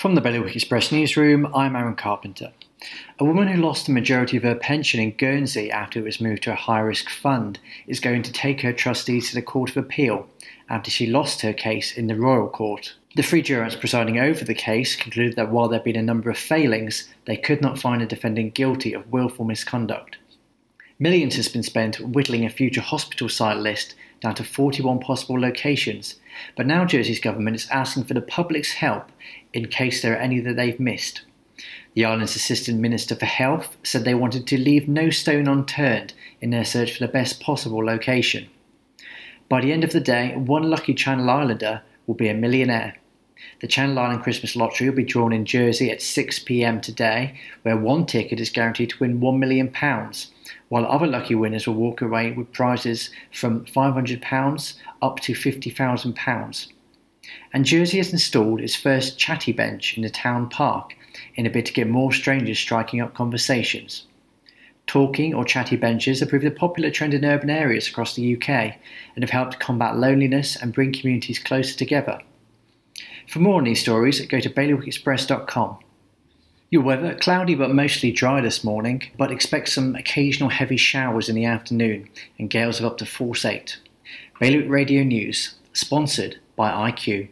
From the Bailiwick Express newsroom, I'm Aaron Carpenter. A woman who lost the majority of her pension in Guernsey after it was moved to a high risk fund is going to take her trustees to the Court of Appeal after she lost her case in the Royal Court. The three Jurats presiding over the case concluded that while there had been a number of failings, they could not find a defendant guilty of willful misconduct. Millions has been spent whittling a future hospital site list down to 41 possible locations, but now Jersey's government is asking for the public's help in case there are any that they've missed. The island's Assistant Minister for Health said they wanted to leave no stone unturned in their search for the best possible location. By the end of the day, one lucky Channel Islander will be a millionaire. The Channel Island Christmas Lottery will be drawn in Jersey at 6 pm today, where one ticket is guaranteed to win £1 million, while other lucky winners will walk away with prizes from £500 up to £50,000. And Jersey has installed its first chatty bench in the town park in a bid to get more strangers striking up conversations. Talking or chatty benches have proved a popular trend in urban areas across the UK and have helped combat loneliness and bring communities closer together. For more on these stories, go to bailiwickexpress.com. Your weather cloudy but mostly dry this morning, but expect some occasional heavy showers in the afternoon and gales of up to force 8. Bailiwick Radio News, sponsored by IQ.